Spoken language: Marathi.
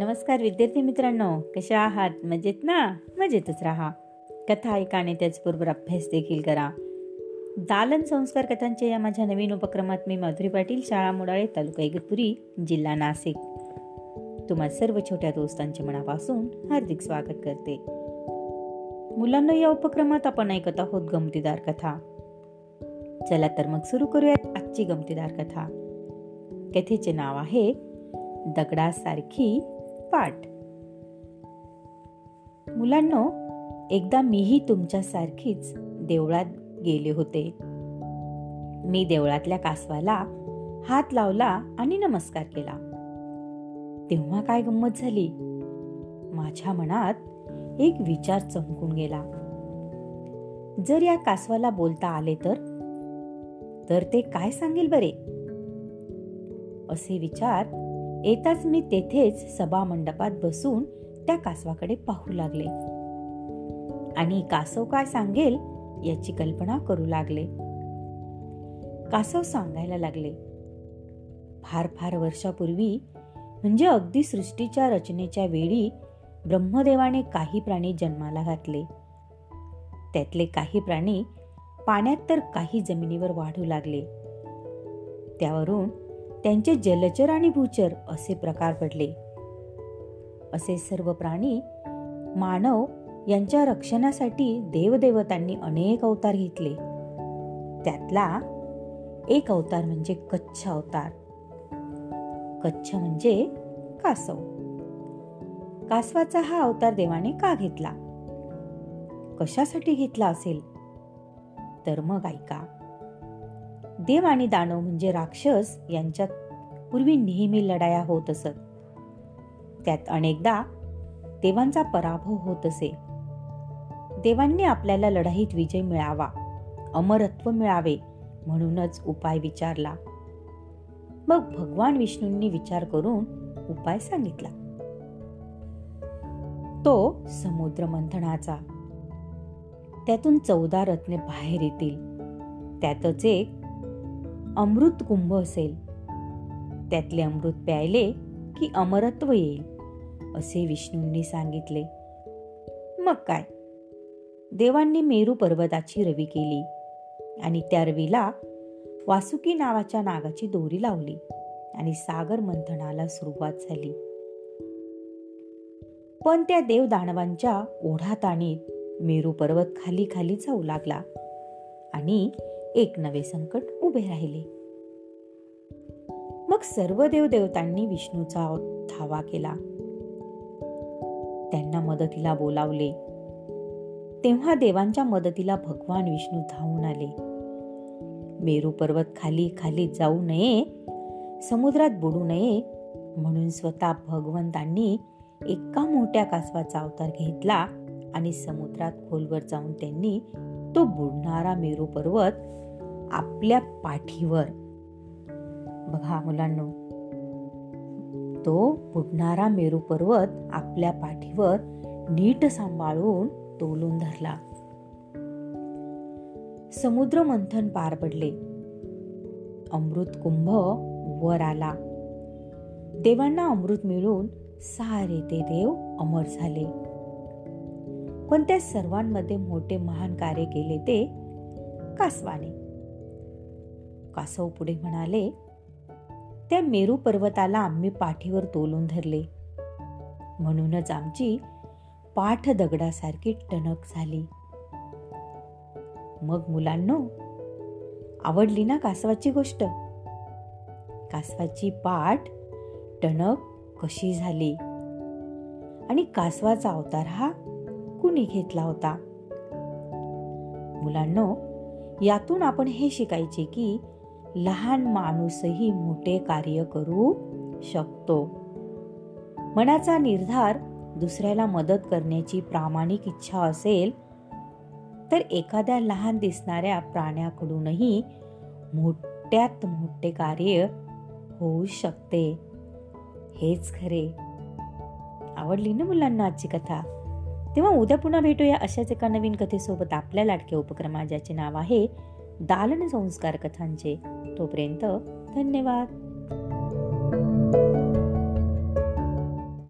नमस्कार विद्यार्थी मित्रांनो कशा आहात? मजेत ना? मजेतच राहा. कथा ऐका आणि त्याचबरोबर अभ्यास देखील करा. दालन संस्कार कथांच्या या माझ्या नवीन उपक्रमात मी माधुरी पाटील शाळा मुडाळे तालुका इगतपुरी जिल्हा नाशिक. तुम्हा सर्व छोट्या दोस्तांच्या मनापासून हार्दिक स्वागत करते. मुलांना या उपक्रमात आपण ऐकत आहोत गमतीदार कथा. चला तर मग सुरू करूयात आजची गमतीदार कथा. कथेचे नाव आहे दगडासारखी पाठ. मुलांनो एकदा मीही तुमच्यासारखीच देवळात गेले होते. मी देवळातल्या कासवाला हात लावला आणि नमस्कार केला. तेव्हा काय गंमत झाली? माझ्या मनात एक विचार चमकून गेला. जर या कासवाला बोलता आले तर? तर ते काय सांगेल बरे? असे विचार येताच मी तेथेच सभा मंडपात बसून त्या कासवाकडे पाहू लागले. आणि कासव काय सांगेल याची कल्पना करू लागले. कासव सांगायला लागले फार फार वर्षापूर्वी म्हणजे अगदी सृष्टीच्या रचनेच्या वेळी ब्रह्मदेवाने काही प्राणी जन्माला घातले. त्यातले काही प्राणी पाण्यात तर काही जमिनीवर वाढू लागले. त्यावरून त्यांचे जलचर आणि भूचर असे प्रकार पडले असे सर्व प्राणी मानव यांच्या रक्षणासाठी देवदेवतांनी अनेक अवतार घेतले. त्यातला एक अवतार म्हणजे कच्छ अवतार. कच्छ म्हणजे कासव. कासवाचा हा अवतार देवाने का घेतला? कशासाठी घेतला असेल? तर मग ऐका. देव आणि दानव म्हणजे राक्षस यांच्यात पूर्वी नेहमी लढाया होत असत. त्यात अनेकदा देवांचा पराभव होत असे. देवांनी आपल्याला लढाईत विजय मिळावा अमरत्व मिळावे म्हणूनच उपाय विचारला. मग भगवान विष्णूंनी विचार करून उपाय सांगितला. तो समुद्र मंथनाचा त्यातून चौदा रत्ने बाहेर येतील. त्यातच एक अमृत कुंभ असेल. त्यातले अमृत प्यायले की अमरत्व येईल असे विष्णूंनी सांगितले. मग काय? देवांनी मेरू पर्वताची रवी केली आणि त्या रवीला वासुकी नावाच्या नागाची दोरी लावली आणि सागर मंथनाला सुरुवात झाली. पण त्या देव दानवांच्या ओढात मेरू पर्वत खाली खाली जाऊ लागला आणि एक नवे संकट उभे राहिले. मग सर्व देवदेवतांनी विष्णूचा धावा केला. त्यांना मदतीला बोलावले. तेव्हा देवांच्या मदतीला भगवान विष्णू धावून आले. मेरू पर्वत खाली खाली जाऊ नये समुद्रात बुडू नये म्हणून स्वतः भगवंतांनी एका मोठ्या कासवाचा अवतार घेतला आणि समुद्रात खोलवर जाऊन त्यांनी तो बुडणारा मेरू पर्वत आपल्या पाठीवर. बघा मुलांनो तो बुडणारा मेरू पर्वत आपल्या पाठीवर नीट सांभाळून तोलून धरला. समुद्र मंथन पार पडले. अमृत कुंभ वर आला. देवांना अमृत मिळून सारे ते देव अमर झाले. पण त्या सर्वांमध्ये मोठे महान कार्य केले ते कासवाने. कासव पुढे म्हणाले त्या मेरू पर्वताला आम्ही पाठीवर तोलून धरले. म्हणूनच आमची पाठ दगडासारखी टणक झाली. मग मुलांनो आवडली ना कासवाची गोष्ट? कासवाची पाठ टणक कशी झाली? आणि कासवाचा अवतार हा कुणी घेतला होता? मुलांनो यातून आपण हे शिकायचे की लहान माणूसही मोठे कार्य करू शकतो. मनाचा निर्धार दुसऱ्याला मदत करण्याची प्रामाणिक इच्छा असेल तर एखाद्या लहान दिसणाऱ्या प्राण्याकडूनही मोठ्यात मोठे कार्य होऊ शकते. हेच खरे. आवडली ना मुलांना आजची कथा? तेव्हा उद्या पुन्हा भेटूया अशाच एका नवीन कथेसोबत आपल्या लाडक्या उपक्रमा ज्याचे नाव आहे दालन संस्कार कथांचे. तोपर्यंत धन्यवाद.